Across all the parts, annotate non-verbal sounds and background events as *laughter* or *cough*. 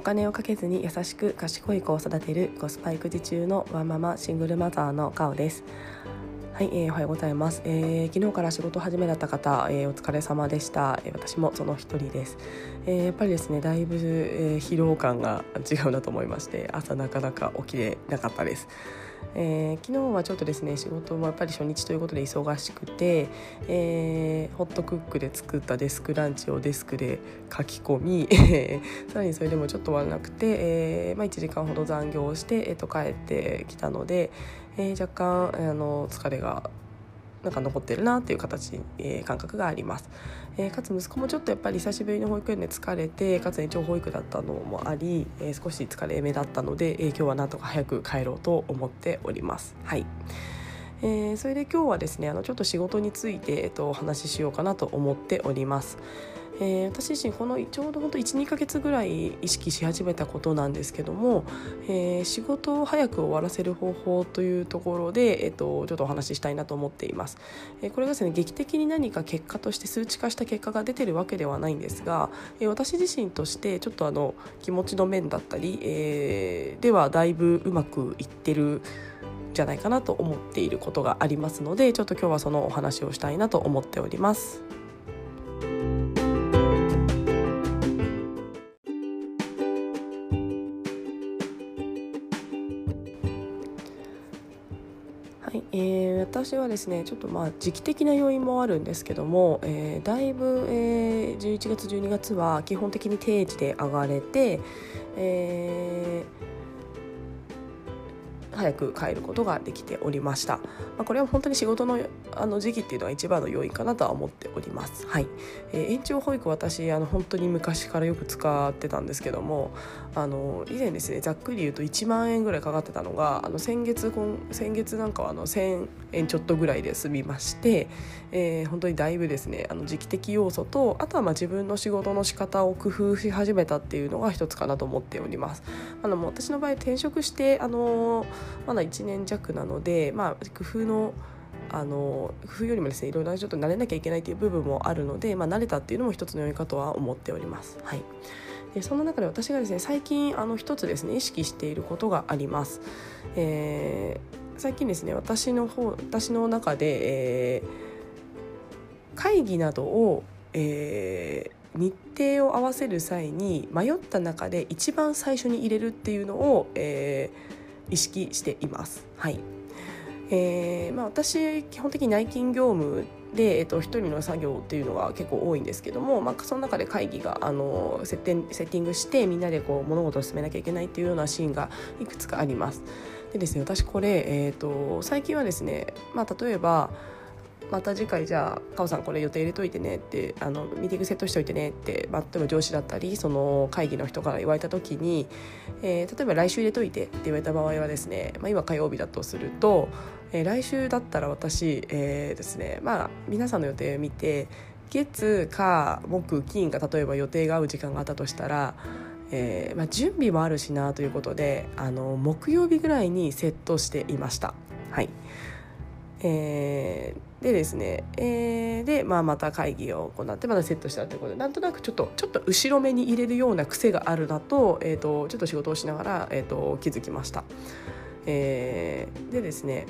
お金をかけずに優しく賢い子を育てるコスパ育児中のワンママシングルマザーのカオです。はい、えー、おはようございます、えー、昨日から仕事始めだった方、えー、お疲れ様でした、えー、私もその一人です、えー、やっぱりですねだいぶ、えー、疲労感が違うなと思いまして朝なかなか起きれなかったです。えー、昨日はちょっとですね仕事もやっぱり初日ということで忙しくて、えー、ホットクックで作ったデスクランチをデスクで書き込み *laughs* さらにそれでもちょっと終わらなくて、えーまあ、1時間ほど残業をして、えー、と帰ってきたので、えー、若干あの疲れがなんか残ってるなっていう形、えー、感覚があります、えー、かつ息子もちょっとやっぱり久しぶりの保育園で疲れてかつ延長保育だったのもあり、えー、少し疲れ目だったので、えー、今日はなんとか早く帰ろうと思っております。はい。えー、それで今日はですねあのちょっと仕事について、えっと、お話ししようかなと思っております。えー、私自身このちょうど本当12ヶ月ぐらい意識し始めたことなんですけども、えー、仕事を早く終わらせる方法というところで、えーと、ちょっとお話ししたいなと思っています、えー、これがですね劇的に何か結果として数値化した結果が出てるわけではないんですが、えー、私自身としてちょっとあの気持ちの面だったり、えー、ではだいぶうまくいってるじゃないかなと思っていることがありますのでちょっと今日はそのお話をしたいなと思っております。私はですねちょっとまあ時期的な要因もあるんですけども、えー、だいぶ、えー、11月12月は基本的に定時で上がれて、えー早く帰ることができておりました、まあ、これは本当に仕事のあの時期っていうのは一番の要因かなとは思っております、はい。えー、延長保育私あの本当に昔からよく使ってたんですけどもあの以前ですねざっくり言うと1万円ぐらいかかってたのがあの先月先月なんかはあの1000円ちょっとぐらいで済みまして、えー、本当にだいぶですねあの時期的要素とあとはまあ自分の仕事の仕方を工夫し始めたっていうのが一つかなと思っております。あの私の場合転職してあのまだ1年弱なので、まあ、工夫のあの工夫よりもですねいろいろちょっと慣れなきゃいけないという部分もあるので、まあ、慣れたっていうのも一つの要因かとは思っております。はいでその中で私がですね最近あの一つですね意識していることがあります。えー、最近ですね私の方私の中で、えー、会議などを、えー、日程を合わせる際に迷った中で一番最初に入れるっていうのを、えー、意識しています。はいえーまあ、私基本的に内勤業務で、えっと、1人の作業っていうのが結構多いんですけども、まあ、その中で会議があのセッテセッティングしてみんなでこう物事を進めなきゃいけないっていうようなシーンがいくつかあります。でですね私これ、えーと最近はですね、まあ、例えばまた次回じゃあ「かおさんこれ予定入れといてね」ってあのミーティングセットしといてねって、まあ、例えば上司だったりその会議の人から言われた時に、えー、例えば来週入れといてって言われた場合はですね、まあ、今火曜日だとすると、えー、来週だったら私、えー、ですねまあ皆さんの予定を見て月火木金が例えば予定が合う時間があったとしたらえーまあ、準備もあるしなということであの木曜日ぐらいにセットしていました。はいえー、でですね、えー、で、まあ、また会議を行ってまたセットしたということでなんとなくちょっとちょっと後ろ目に入れるような癖があるなと,、えーと、ちょっと仕事をしながら、えーと、気づきました。えー、でですね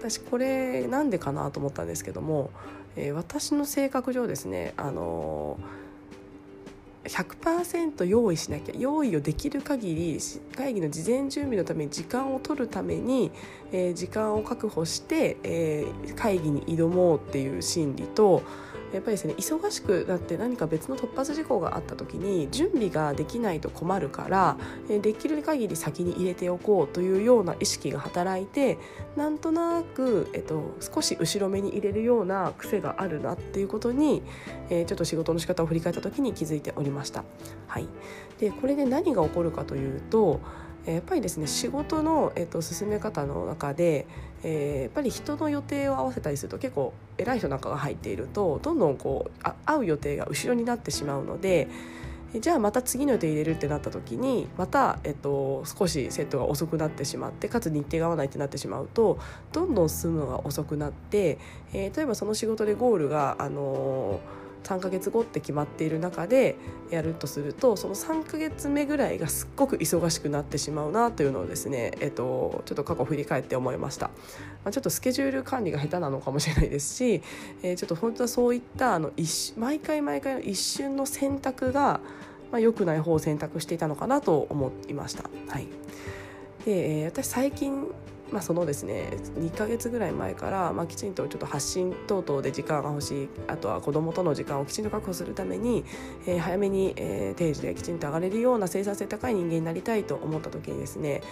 私これなんでかなと思ったんですけども、えー、私の性格上ですねあのー100%用意しなきゃ用意をできる限り会議の事前準備のために時間を取るために、えー、時間を確保して、えー、会議に挑もうっていう心理とやっぱりですね忙しくなって何か別の突発事項があった時に準備ができないと困るからできる限り先に入れておこうというような意識が働いてなんとなく、えっと、少し後ろ目に入れるような癖があるなっていうことに、えー、ちょっと仕事の仕方を振り返った時に気づいておりました。はい、でこれで何が起こるかというとやっぱりですね仕事の、えっと、進め方の中で、えー、やっぱり人の予定を合わせたりすると結構偉い人なんかが入っているとどんどんこう会う予定が後ろになってしまうのでじゃあまた次の予定入れるってなった時にまた、えっと、少しセットが遅くなってしまってかつ日程が合わないってなってしまうとどんどん進むのが遅くなって、えー、例えばその仕事でゴールが、あのー3ヶ月後って決まっている中でやるとするとその3ヶ月目ぐらいがすっごく忙しくなってしまうなというのをですね、えっと、ちょっと過去振り返って思いました、まあ、ちょっとスケジュール管理が下手なのかもしれないですし、えー、ちょっと本当はそういったあの一毎回毎回の一瞬の選択が、まあ、良くない方を選択していたのかなと思いました。はいで、えー、私最近まあ、そのですね2ヶ月ぐらい前から、まあ、きちんとちょっと発信等々で時間が欲しいあとは子どもとの時間をきちんと確保するために、えー、早めに、えー、定時できちんと上がれるような生産性高い人間になりたいと思った時にですね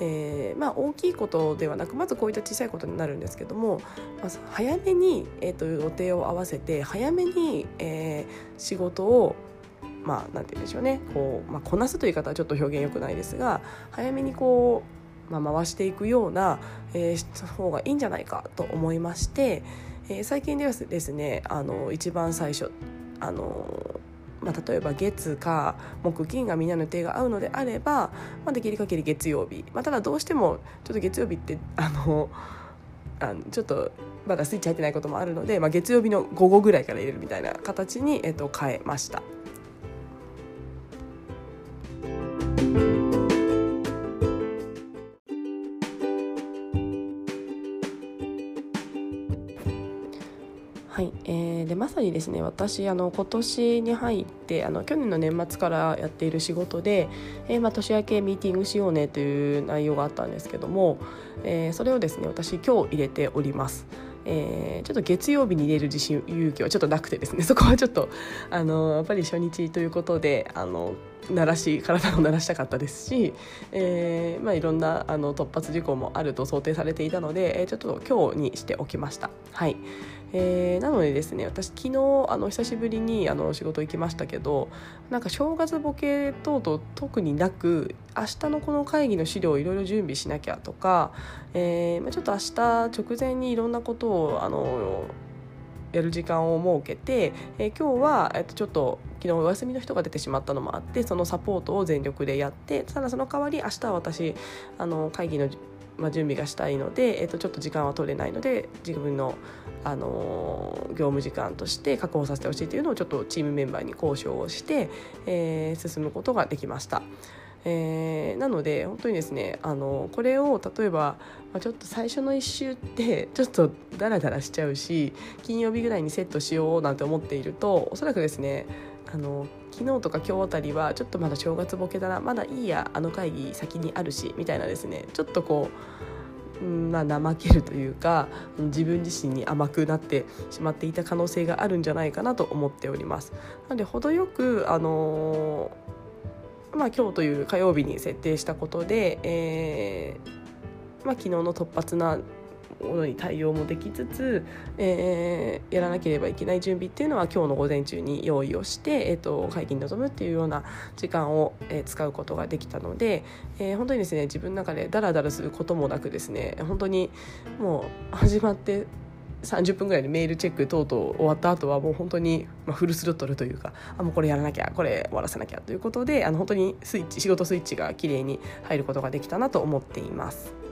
えーまあ、大きいことではなくまずこういった小さいことになるんですけども、まず早めに、えーと、予定を合わせて早めに、えー、仕事をまあ、なんて言うんでしょうねこう、まあ、こなすという言い方はちょっと表現よくないですが早めにこうまあ、回していくような、えー、方がいいんじゃないかと思いまして、えー、最近ではですねあの一番最初あのまあ、例えば月か木金がみんなの予定が合うのであれば、まあ、できる限り月曜日、まあ、ただどうしてもちょっと月曜日ってあのあのちょっとまだスイッチ入ってないこともあるので、まあ、月曜日の午後ぐらいから入れるみたいな形に、えっと、変えました。ですね私あの今年に入ってあの去年の年末からやっている仕事で、えーまあ、年明けミーティングしようねという内容があったんですけども、えー、それをですね私今日入れております。えー、ちょっと月曜日に入れる自信勇気はちょっとなくてですね *laughs* そこはちょっとあのやっぱり初日ということであの鳴らし体を鳴らしたかったですし、えーまあ、いろんなあの突発事項もあると想定されていたので、えー、ちょっと今日にしておきました。はいえー、なのでですね私昨日あの久しぶりにあの仕事行きましたけどなんか正月ボケ等々特になく明日のこの会議の資料をいろいろ準備しなきゃとか、えーまあ、ちょっと明日直前にいろんなことをあのやる時間を設けて、えー、今日は、えっと、ちょっと昨日お休みの人が出てしまったのもあってそのサポートを全力でやってただその代わり明日は私あの会議のまあ、準備がしたいので、えー、とちょっと時間は取れないので自分の、あのー、業務時間として確保させてほしいというのをちょっとチームメンバーに交渉をして、えー、進むことができました。えー、なので本当にですねあのこれを例えば、まあ、ちょっと最初の1週って *laughs* ちょっとダラダラしちゃうし金曜日ぐらいにセットしようなんて思っているとおそらくですねあの昨日とか今日あたりはちょっとまだ正月ボケだなまだいいやあの会議先にあるしみたいなですねちょっとこう、うんまあ、怠けるというか自分自身に甘くなってしまっていた可能性があるんじゃないかなと思っております。なので程よくあのまあ、今日という火曜日に設定したことで、えーまあ、昨日の突発なものに対応もできつつ、えー、やらなければいけない準備っていうのは今日の午前中に用意をして、えーと、会議に臨むっていうような時間を、えー、使うことができたので、えー、本当にですね自分の中でダラダラすることもなくですね本当にもう始まって30分ぐらいでメールチェック等々終わった後はもう本当に、まあ、フルスロットルというかあもうこれやらなきゃこれ終わらせなきゃということであの本当にスイッチ仕事スイッチが綺麗に入ることができたなと思っています。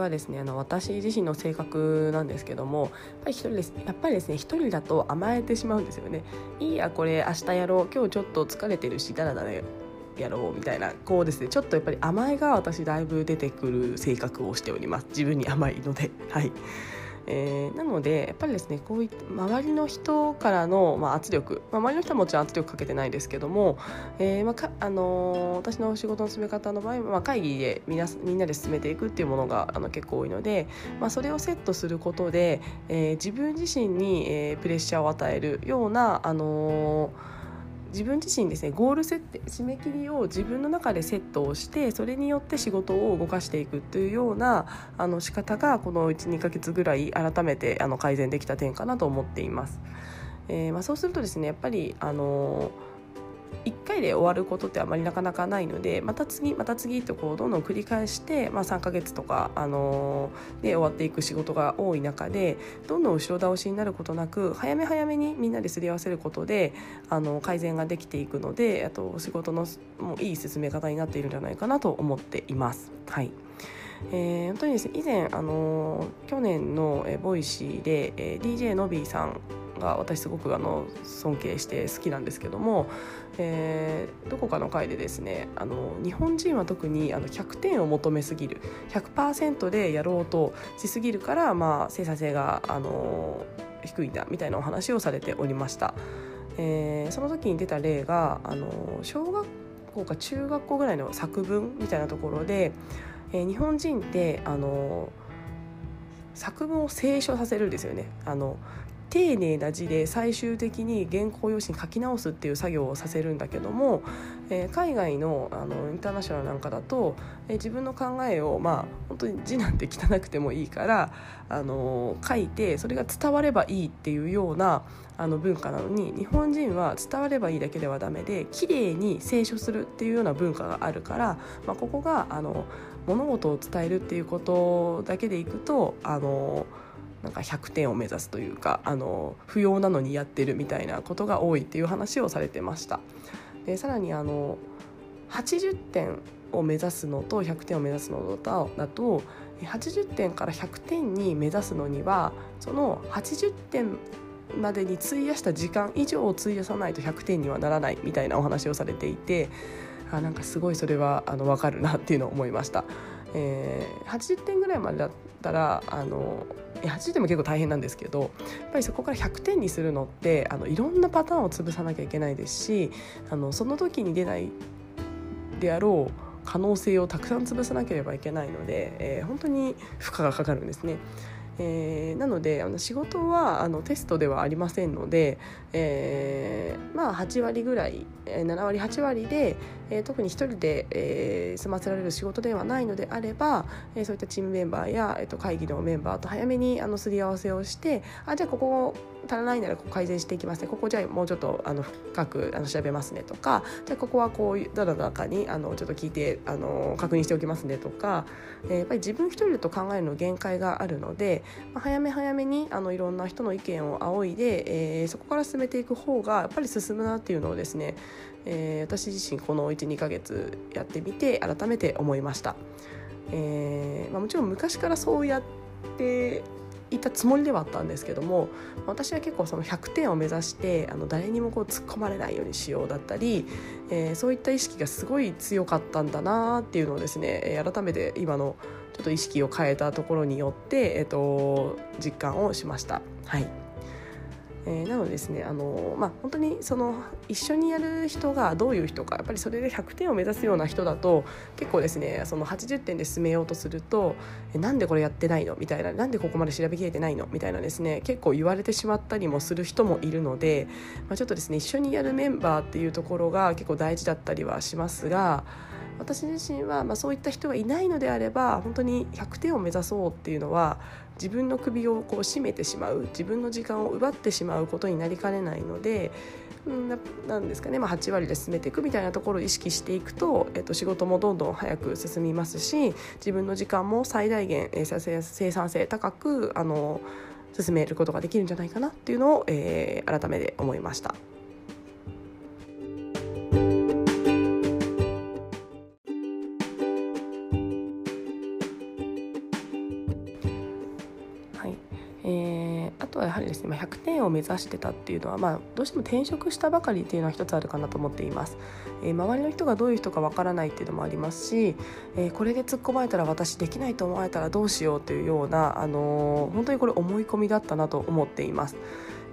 はですねあの私自身の性格なんですけどもやっぱり一人ですやっぱりですね一人だと甘えてしまうんですよね。いいやこれ明日やろう今日ちょっと疲れてるしだらだらやろうみたいなこうですねちょっとやっぱり甘えが私だいぶ出てくる性格をしております。自分に甘いので。はい。えー、なのでやっぱりですねこういった周りの人からの、まあ、圧力、まあ、周りの人はもちろん圧力かけてないですけども、えーまああのー、私の仕事の進め方の場合は、まあ、会議でみなみんなで進めていくっていうものがあの結構多いので、まあ、それをセットすることで、えー、自分自身に、えー、プレッシャーを与えるような、あのー自分自身ですねゴール設定締め切りを自分の中でセットをしてそれによって仕事を動かしていくというようなあの仕方がこの12ヶ月ぐらい改めてあの改善できた点かなと思っています。えーまあ、そうするとですねやっぱりあの1回で終わることってあまりなかなかないのでまた次また次とこうどんどん繰り返して、まあ、3ヶ月とか、あのー、で終わっていく仕事が多い中でどんどん後ろ倒しになることなく早め早めにみんなですり合わせることであの改善ができていくのであと仕事のもういい進め方になっているんじゃないかなと思っています。はいえー、本当にですね以前、あのー、去年の、えー、 Voicy で、えー、DJ のびーさんが私すごくあの尊敬して好きなんですけども、えー、どこかの回でですねあの日本人は特にあの100点を求めすぎる100%でやろうとしすぎるから、まあ、生産性があの低いんだみたいなお話をされておりました。えー、その時に出た例があの小学校か中学校ぐらいの作文みたいなところで、えー、日本人ってあの作文を清書させるんですよねあの丁寧な字で最終的に原稿用紙に書き直すっていう作業をさせるんだけども、えー、海外のあのインターナショナルなんかだと、えー、自分の考えをまあ本当に字なんて汚くてもいいからあの書いてそれが伝わればいいっていうようなあの文化なのに日本人は伝わればいいだけではダメで綺麗に清書するっていうような文化があるから、まあ、ここがあの物事を伝えるっていうことだけでいくとあのなんか100点を目指すというかあの不要なのにやってるみたいなことが多いっていう話をされてました。でさらにあの80点を目指すのと100点を目指すのとだと80点から100点に目指すのにはその80点までに費やした時間以上を費やさないと100点にはならないみたいなお話をされていてあなんかすごいそれはあの分かるなっていうのを思いました。えー、80点ぐらいまでだったらあの80点も結構大変なんですけどやっぱりそこから100点にするのってあのいろんなパターンを潰さなきゃいけないですしあのその時に出ないであろう可能性をたくさん潰さなければいけないので、えー、本当に負荷がかかるんですね。えー、なのであの仕事はあのテストではありませんので、えー、まあ8割ぐらい7割8割で、えー、特に1人で、えー、済ませられる仕事ではないのであれば、えー、そういったチームメンバーや、えー、と会議のメンバーと早めにあのすり合わせをしてあじゃあここ足らないならここ改善していきますね。ここじゃあもうちょっとあの深くあの調べますね。とかじゃあここはこういうどの中にあのちょっと聞いてあの確認しておきますね。とか、えー、やっぱり自分一人だと考えるの限界があるので、まあ、早め早めにあのいろんな人の意見を仰いで、えー、そこから進めていく方がやっぱり進むなっていうのをですね、えー、私自身この12ヶ月やってみて改めて思いました。えーまあ、もちろん昔からそうやっていたつもりではあったんですけども私は結構その100点を目指してあの誰にもこう突っ込まれないようにしようだったり、えー、そういった意識がすごい強かったんだなっていうのをですね改めて今のちょっと意識を変えたところによって、えっと実感をしました。はいえー、なのでですねあの、まあ、本当にその一緒にやる人がどういう人かやっぱりそれで100点を目指すような人だと結構ですねその80点で進めようとすると「えなんでこれやってないの?」みたいな「なんでここまで調べきれてないの?」みたいなですね結構言われてしまったりもする人もいるので、まあ、ちょっとですね一緒にやるメンバーっていうところが結構大事だったりはしますが。私自身は、まあ、そういった人がいないのであれば本当に100点を目指そうっていうのは自分の首をこう絞めてしまう自分の時間を奪ってしまうことになりかねないのでななんですかね、まあ、8割で進めていくみたいなところを意識していくと、えっと、仕事もどんどん早く進みますし自分の時間も最大限、えー、生産性高くあの進めることができるんじゃないかなっていうのを、えー、改めて思いました。あとはやはりですね100点を目指してたっていうのは、まあ、どうしても転職したばかりっていうのは一つあるかなと思っています、えー、周りの人がどういう人かわからないっていうのもありますし、えー、これで突っ込まれたら私できないと思われたらどうしようというような、あのー、本当にこれ思い込みだったなと思っています、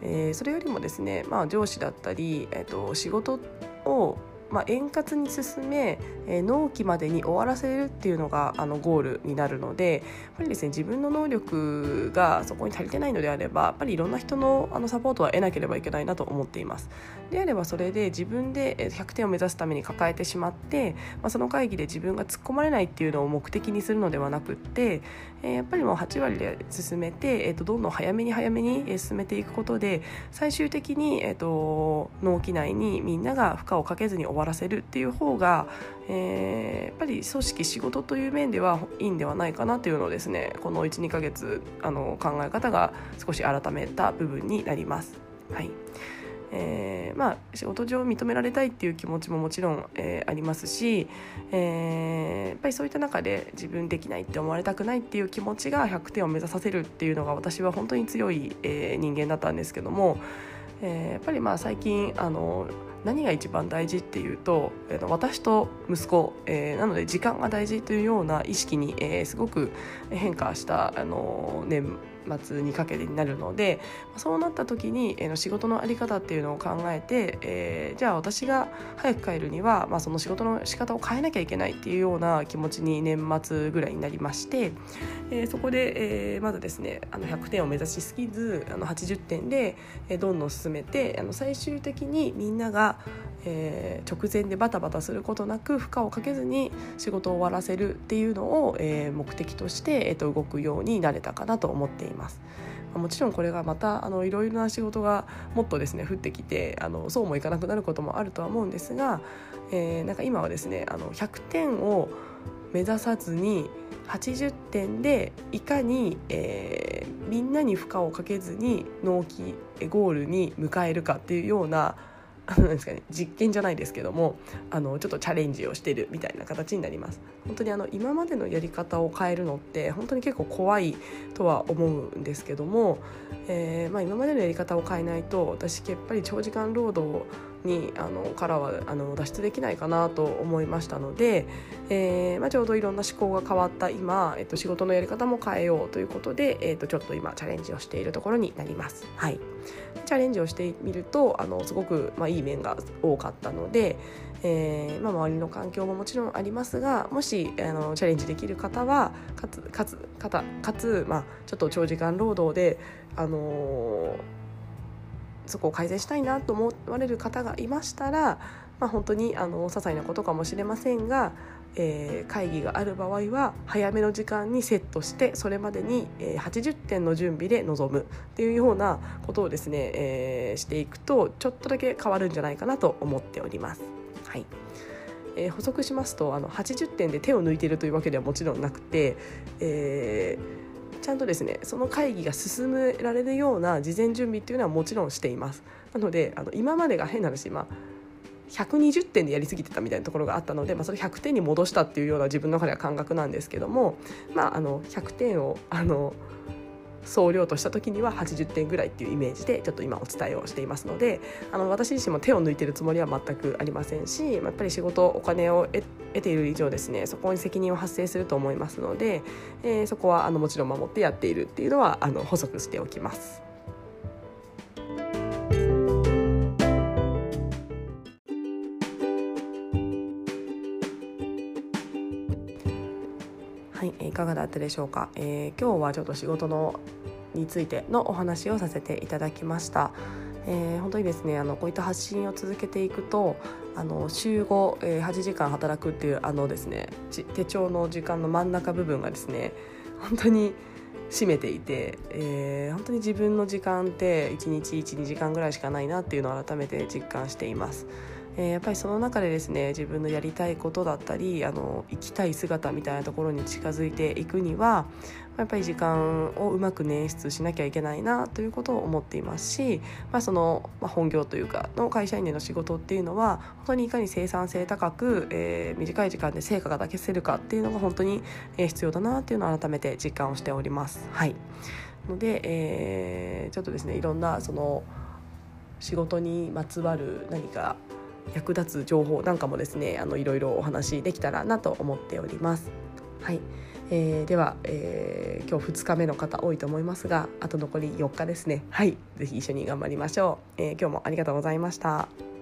えそれよりもですね、まあ、上司だったり、えーと仕事をまあ、円滑に進め、えー、納期までに終わらせるっていうのがあのゴールになるのでやっぱりですね自分の能力がそこに足りてないのであればやっぱりいろんな人のあのサポートは得なければいけないなと思っています。であればそれで自分で100点を目指すために抱えてしまって、まあ、その会議で自分が突っ込まれないっていうのを目的にするのではなくって、えー、やっぱりもう8割で進めて、えー、とどんどん早めに早めに進めていくことで最終的に、えー、と納期内にみんなが負荷をかけずに終わ終わらせるっていう方が、えー、やっぱり組織仕事という面ではいいんではないかなというのをですねこの12ヶ月あの考え方が少し改めた部分になります。はいえー、まあ仕事上認められたいっていう気持ちももちろん、えー、ありますし、えー、やっぱりそういった中で自分できないって思われたくないっていう気持ちが100点を目指させるっていうのが私は本当に強い、えー、人間だったんですけども、えー、やっぱりまあ最近あの何が一番大事っていうと、えー、私と息子、えー、なので時間が大事というような意識に、えー、すごく変化したあの年末にかけてになるのでそうなった時に、えー、仕事の在り方っていうのを考えて、えー、じゃあ私が早く帰るには、まあ、その仕事の仕方を変えなきゃいけないっていうような気持ちに年末ぐらいになりまして、えー、そこで、えー、まずですねあの100点を目指しすぎずあの80点で、どんどん進めてあの最終的にみんなが、えー、直前でバタバタすることなく負荷をかけずに仕事を終わらせるっていうのを、えー、目的として、えー、と動くようになれたかなと思っています。もちろんこれがまたあのいろいろな仕事がもっとですね降ってきてあのそうもいかなくなることもあるとは思うんですが、えー、なんか今はですねあの100点を目指さずに80点でいかに、えー、みんなに負荷をかけずに納期ゴールに迎えるかっていうような何ですかね、実験じゃないですけどもあのちょっとチャレンジをしてるみたいな形になります。本当にあの今までのやり方を変えるのって本当に結構怖いとは思うんですけども、えーまあ、今までのやり方を変えないと私やっぱり長時間労働にあのからはあの脱出できないかなと思いましたので、えーまあ、ちょうどいろんな思考が変わった今、えっと、仕事のやり方も変えようということで、えっと、ちょっと今チャレンジをしているところになります。はい、チャレンジをしてみるとあのすごく、まあ、いい面が多かったので、えーまあ、周りの環境ももちろんありますがもしあのチャレンジできる方はかつかつかたかつ、まあ、ちょっと長時間労働で、あのーそこを改善したいなと思われる方がいましたら、まあ、本当にあの些細なことかもしれませんが、えー、会議がある場合は早めの時間にセットしてそれまでに、え、80点の準備で臨むっていうようなことをですね、えー、していくとちょっとだけ変わるんじゃないかなと思っております。はいえー、補足しますとあの80点で手を抜いているというわけではもちろんなくて、えーちゃんとですねその会議が進められるような事前準備っていうのはもちろんしています。なのであの今までが変な話、ま、120点でやりすぎてたみたいなところがあったので、まあ、それ100点に戻したっていうような自分の中では感覚なんですけども、まあ、あの100点をあの総量とした時には80点ぐらいっていうイメージでちょっと今お伝えをしていますのであの私自身も手を抜いてるつもりは全くありませんしやっぱり仕事お金を得ている以上ですねそこに責任を発生すると思いますので、えー、そこはあのもちろん守ってやっているっていうのはあの補足しておきます。かがだったでしょうか、えー、今日はちょっと仕事のについてのお話をさせていただきました。えー、本当にですねあのこういった発信を続けていくとあの週5、えー、8時間働くっていうあのですね手帳の時間の真ん中部分がですね本当に占めていて、えー、本当に自分の時間って1日12時間ぐらいしかないなっていうのを改めて実感しています。えー、やっぱりその中でですね自分のやりたいことだったりあの生きたい姿みたいなところに近づいていくにはやっぱり時間をうまく捻出しなきゃいけないなということを思っていますし、まあ、その、ま、本業というかの会社員での仕事っていうのは本当にいかに生産性高く、えー、短い時間で成果が出せるかっていうのが本当に必要だなっていうのを改めて実感をしております。はいので、えー、ちょっとですねいろんなその仕事にまつわる何か役立つ情報なんかもですねあのいろいろお話できたらなと思っております。はい、えー、では、えー、今日2日目の方多いと思いますがあと残り4日ですねはい是非一緒に頑張りましょう、えー、今日もありがとうございました。